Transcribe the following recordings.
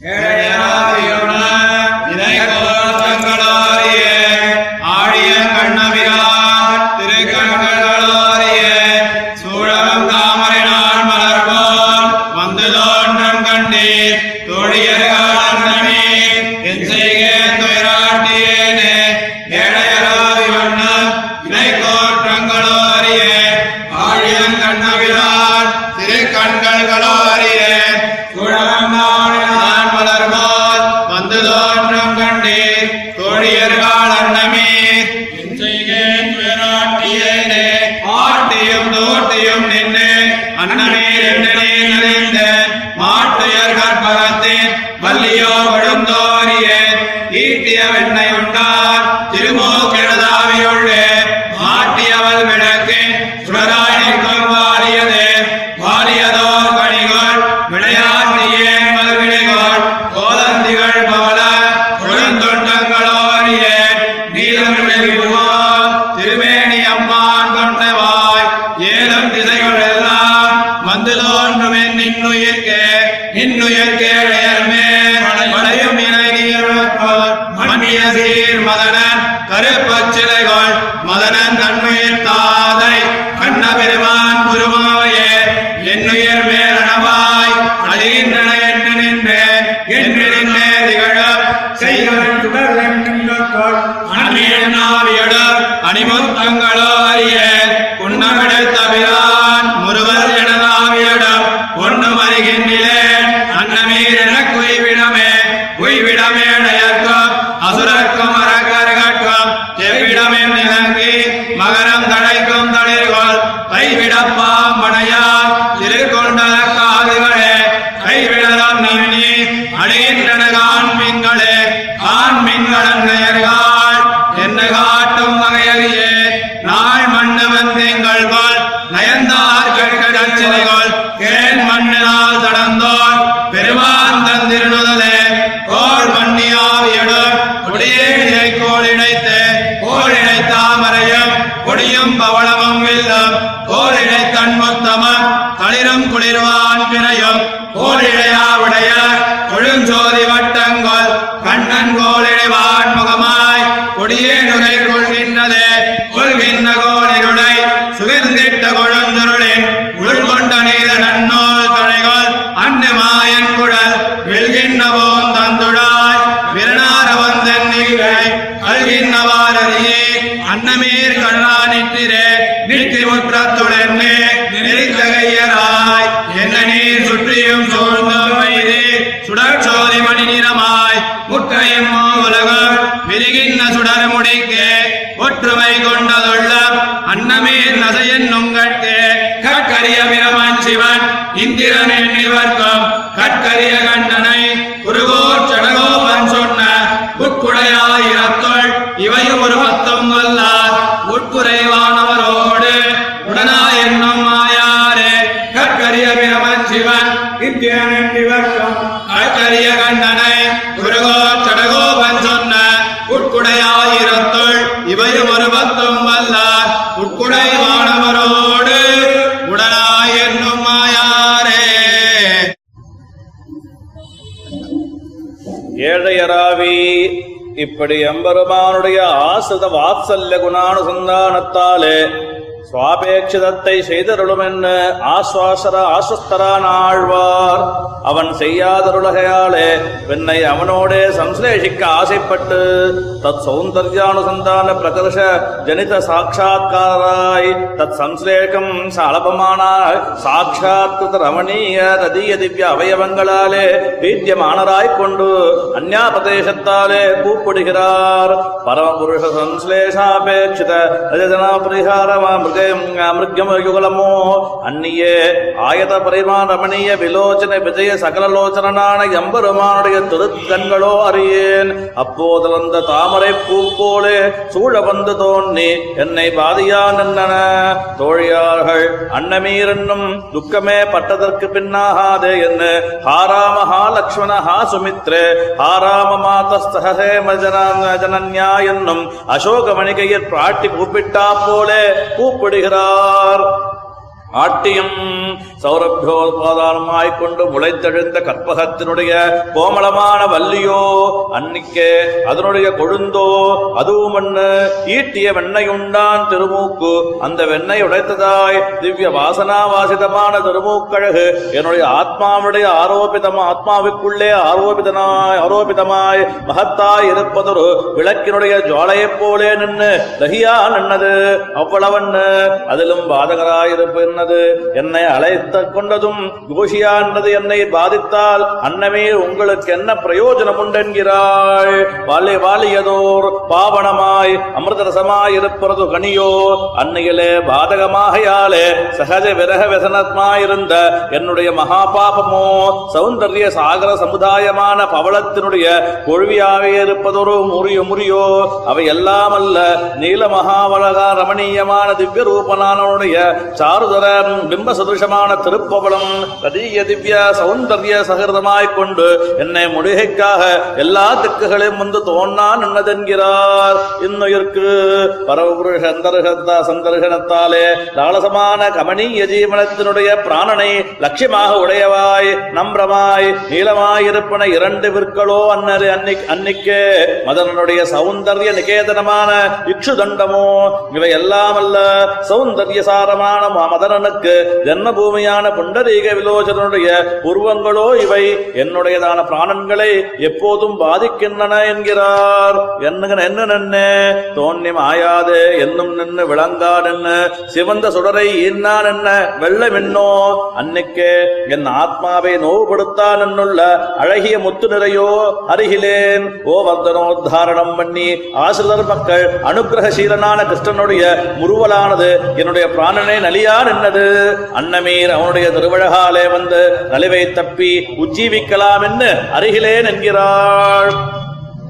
Yeah. சிலைகள் மதனன் தாதை கண்ண பெருமான் குருமாவையே என்னுயிர் மேலனவாய் அழிகின்றன என்று நின்றேன் என்று கல்கின்றவாரியே அன்னமீர் கண்ணா நிற்றிரே நிற்றி முற்றத்துடனே நெறித்தகையராய் என்ன நீர் சுற்றியும் சூழ்ந்தோம் வைதே சுடற்சோதி மணி நிறமாய். முற்றையும் உலகம் விரிகின்ற சுடர் முடிக்க ஒற்றுமை கொண்டதுள்ள அன்னமே நசையன் உங்கட்கே கற்கரிய பிரமன் சிவன் இந்திரன் என்னிவர்க்கும் கற்கரிய சிவன் இந்திரன் என்னிவர்க்கும் கற்கரிய சடகோபன் சொன்ன உட்குடையாயிரத்துள் இவையும் ஒரு பத்தும் வல்லார் உட்குடைவானவரோடு உடனாய் என்னும் மாயாரே ஏழையராவி இப்படி எம்பெருமானுடைய ஆசிரித வாத்சல்ய குணானுசந்தானத்தாலே சுவாபேட்சிதத்தை செய்தருளுமென்ன ஆஸ்வாசர ஆஸ்வஸ்தரான் ஆழ்வார் அவன் செய்யாதருளகையாலே பெண்ணை அவனோடே சம்ஸ்லேஷிக்க ஆசைப்பட்டு தத் சௌந்தர்யானுசந்தான பிரகர்ஷ ஜனித சாட்சா்காராய் தத் சம்ஸ்லேஷம் சலபமானாய் சாட்சாத்கிருத ரமணீய நதிய திவ்ய அவயவங்களாலே பீத்தியமானராய்க் கொண்டு அந்யாபதேசத்தாலே கூப்பிடுகிறார். பரமபுருஷ சம்ஸ்லேஷாபேட்சித ரஜனா பரிகாரமா மிருக மிருகம் யுகலமோ அந்நியே ஆயத பரிமாண ரமணீய விலோச்சன விஜய சகலலோச்சனான எம்பெருமானுடைய திருக்கண்களோ அறியேன். அப்போதலந்த தாமரை பூப்போலே சூழ வந்து தோன்றி என்னை பாதியா நின்றன தோழியார்கள் அன்னமீரென்னும் துக்கமே பட்டதற்கு பின்னாகாதே என்று. ஹாராமஹா லக்ஷ்மணஹா சுமித்ரே ஹாராம மாதஸ்தே மஜனா ஜனன்யா என்னும் அசோக மணிகையில் பிராட்டி கூப்பிட்டா போலே கூப்பிடுகிறார். ஆட்டியம் சௌரபியோபாதாரமாய்க்கொண்டு முளைத்தெழுந்த கற்பகத்தினுடைய கோமளமான வல்லியோ அன்னிக்கே அதனுடைய கொழுந்தோ அதுவும் மண்ணு ஈட்டிய வெண்ணெய் உண்டான் திருமூக்கு. அந்த வெண்ணெய் உடைத்ததாய் திவ்ய வாசனா வாசிதமான திருமூக்கழகு என்னுடைய ஆத்மாவுடைய ஆரோபிதம் ஆத்மாவுக்குள்ளே ஆரோபிதனாய் ஆரோபிதமாய் மகத்தாய் இருப்பதொரு விளக்கினுடைய ஜோலையைப் போலே நின்னு லகியா நின்னது. அவ்வளவன்னு அதிலும் பாதகராயிருப்பது சொன்னது. என்னை அழைத்த கொண்டதும் கோஷியானது என்னை பாதித்தால் அன்னமே உங்களுக்கு என்ன பிரயோஜனம் உண்டென்கிறாள். வாழை வாழியதோர் பாவனமாய் அமிர்தரசமாய் கனியோ அன்னையிலே பாதகமாகையாலே சகஜ விரக விசனமாயிருந்த என்னுடைய மகா பாபமோ சௌந்தரிய சாகர சமுதாயமான பவளத்தினுடைய கொழுவியாவே இருப்பதொரு முறிய முறியோ அவை எல்லாம் அல்ல. நீல மகாவலகா ரமணீயமான திவ்ய ரூபனானுடைய சாருதர பிம்ப சதுஷமான திருப்பவளம் கதீய திவ்ய சௌந்தர்ய சகிருதமாய்க் கொண்டு என்னை முடிகைக்காக எல்லா திக்குகளையும் வந்து தோன்னா நின்னதென்கிறார். இன்னுயிர்க்கு பரவபுருஷ சந்தர்கத்தா சந்தர்கனத்தாலே லாலசமான கமனீய ஜீவனத்தினுடைய பிராணனை லட்சியமாக உடையவாய் நம்பிரமாய் நீளமாயிருப்பன இரண்டு விற்களோ அன்னரு அன்னிக் அன்னிக்கே மதனனுடைய சௌந்தர்ய நிகேதனமான இக்ஷு தண்டமோ இவை எல்லாம் அல்ல சௌந்தர்ய சாரமான மதனன் மதனனுக்கு ஜன்மபூமியான புண்டரீக விலோச்சனுடைய உருவங்களோ இவை. என்னுடையதான பிராணன்களை எப்போதும் பாதிக்கின்றன என்கிறார். என்ன என்ன நின்னு தோன்னி மாயாது என்னும் நின்னு விளங்கா நின்று சிவந்த சுடரை ஈன்னான் என்ன வெள்ள மின்னோ. அன்னைக்கே என் ஆத்மாவை நோவுபடுத்தான் என்னுள்ள அழகிய முத்து நிறையோ அருகிலேன். ஓ வந்தனோத்தாரணம் பண்ணி ஆசிரியர் மக்கள் அனுகிரகசீலனான கிருஷ்ணனுடைய முருவலானது என்னுடைய பிராணனை நலியா நின்னது அன்னமீர் அவனுடைய திருவழகாலே வந்து நலிவை தப்பி உஜ்ஜீவிக்கலாம் என்று அருகிலேன் என்கிறாள்.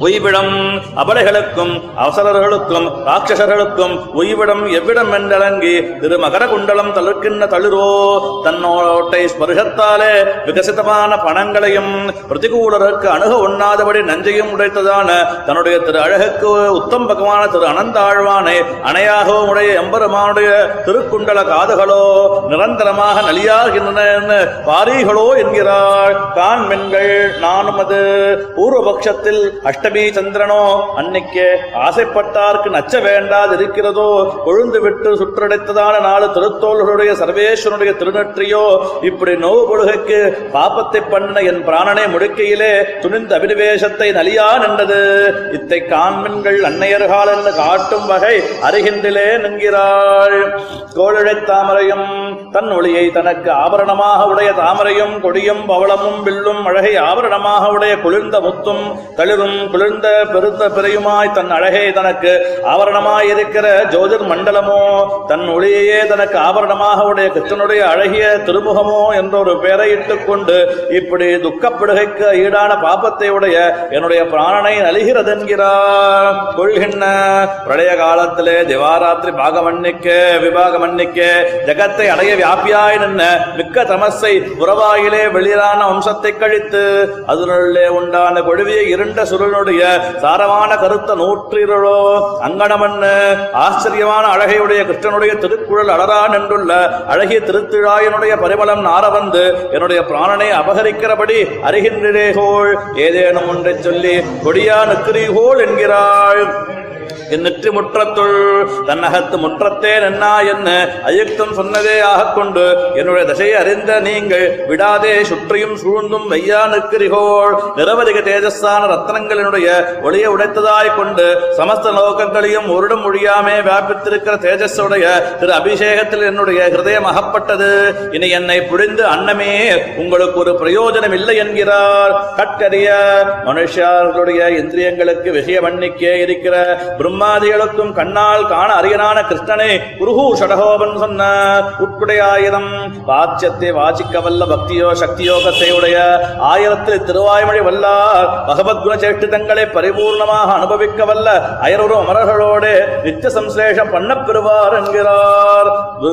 உய்விடம் அபலைகளுக்கும் அவசரர்களுக்கும் ராட்சசர்களுக்கும் உய்விடம் எவ்விடம் என்றழங்கி திரு மகர குண்டலம் தளர்க்கின்ற தளிரோ தன்னோட்டை ஸ்பர்ஷத்தாலே விகசிதமான பணங்களையும் பிரதிகூலருக்கு அணுக உண்ணாதபடி நஞ்சையும் உடைத்ததான தன்னுடைய திரு அழகுக்கு உத்தம் பகவான திரு அனந்தாழ்வானை அணையாகவும் உடைய எம்பெருமானுடைய திருக்குண்டல காதுகளோ நிரந்தரமாக நலியாகின்றன பாரிகளோ என்கிறாள். கான் நானும் அது பூர்வபக்ஷத்தில் அஷ்ட அஷ்டமி சந்திரனோ அன்னைக்கே ஆசைப்பட்டார்க்கு நச்ச வேண்டாது இருக்கிறதோ கொழுந்து விட்டு சுற்றடைத்ததான நாலு திருத்தோள்களுடைய சர்வேஸ்வரனுடைய திருநற்றியோ இப்படி நோவு பொழுகைக்கு பாப்பத்தை பண்ண என் பிராணனை முடுக்கையிலே துணிந்த அபினிவேசத்தை நலியா நின்றது. இத்தை காண்மின்கள் அன்னையர்கள் என்று காட்டும் வகை அருகின்றிலே நின்கிறாள். கோழிழைத் தாமரையும் தன் ஒளியை தனக்கு ஆபரணமாக உடைய தாமரையும் கொடியும் பவளமும் வில்லும் அழகை ஆபரணமாக உடைய குளிர்ந்த முத்தும் தளிரும் குளிர்ந்த பெருத்த பிறையுமாய் தன் அழகை தனக்கு ஆவரணமாயிருக்கிற ஜோதிர் மண்டலமோ தன் ஒளியையே தனக்கு ஆபரணமாக உடைய கிருஷ்ணனுடைய அழகிய திருமுகமோ என்ற ஒரு பெயரை இட்டுக் கொண்டு இப்படி துக்கப்படுகைக்கு ஈடான பாபத்தை உடைய என்னுடைய பிராணனை நலிகிறதென்கிறார். கொள்கின்ற பிரளய காலத்திலே திவாராத்திரி பாகமன்னிக்க விபாகமன்னிக்க ஜகத்தை அடைய வியாபியாய் நின்ன மிக்க தமசை புறவாயிலே வெளியிலான வம்சத்தை கழித்து அதனுள்ளே உண்டான கொழுவிய இருண்ட சுருளுடைய சாரமான கருத்த நூற்றிரளோ அங்கனமன்னு ஆச்சரியமான அழகையுடைய கிருஷ்ணனுடைய திருக்குழல் அழறான் என்றுள்ள அழகிய திருத்திழாயனுடைய பரிமளம் நார வந்து என்னுடைய பிராணனை அபகரிக்கிறபடி அறிகின்றேகோள் ஏதேனும் ஒன்றை சொல்லி கொடியா நிற்கிறீகோள் என்கிறாள். என் நெற்றி முற்றத்துள் தன்னகத்து முற்றத்தே நன்னா என்ன? அயுக்தம் சொன்னதே ஆகக் கொண்டு என்னுடைய தசையை அறிந்த நீங்கள் விடாதே சுற்றியும் சூழ்ந்தும் வெய்யா நிற்கிறீர்கள். நிரவதிக தேஜஸ்தான ரத்னங்களினுடைய ஒளியை உடைத்ததாய் கொண்டு சமஸ்த நோக்கங்களையும் ஒருடம் ஒழியாமே வியாபித்திருக்கிற தேஜஸுடைய திரு அபிஷேகத்தில் என்னுடைய ஹிருதயம் அகப்பட்டது. இனி என்னை புரிந்து அன்னமே உங்களுக்கு ஒரு பிரயோஜனம் இல்லை என்கிறார். கட்கரிய மனுஷர்களுடைய இந்திரியங்களுக்கு விஷய மன்னிக்கே இருக்கிற உன்மாதிகளுக்கும் கண்ணால் காண அரியனான கிருஷ்ணனே குருஹூ ஷடகோபன் சொன்ன உட்குடைய ஆயிரம் வாச்சியத்தை வாசிக்க வல்ல பக்தியோ சக்தியோகத்தை உடைய ஆயிரத்தில் திருவாய்மொழி வல்லார் பகவத் குண சேஷ்டிதங்களை பரிபூர்ணமாக அனுபவிக்க வல்ல அயரொரு அமரர்களோடு நித்திய சம்சேஷம் பண்ண பெறுவார் என்கிறார்.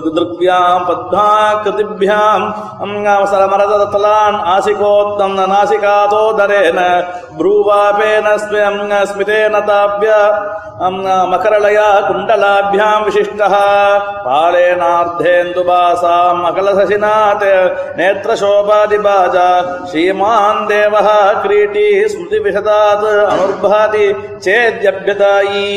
திருக்யாம் பத்மா கிருதிபியாம் அவசரமரதலான் ஆசிகோத்தம் நாசிகாதோதரேன ப்ரூவாபேன ஸ்மிதேன தாபிய மகரலயா குண்டலாபியாம் விசிஷ்டா பாலேனார்த்தேந்துபாசாம் அகலசசிநாத் நேத்திரசோபாதிபாஜா ஸ்ரீமான் தேவ கிரீட்டி ஸ்மிருதிவிஷதாத் அனுர்பாதி சேத்யபியதாயி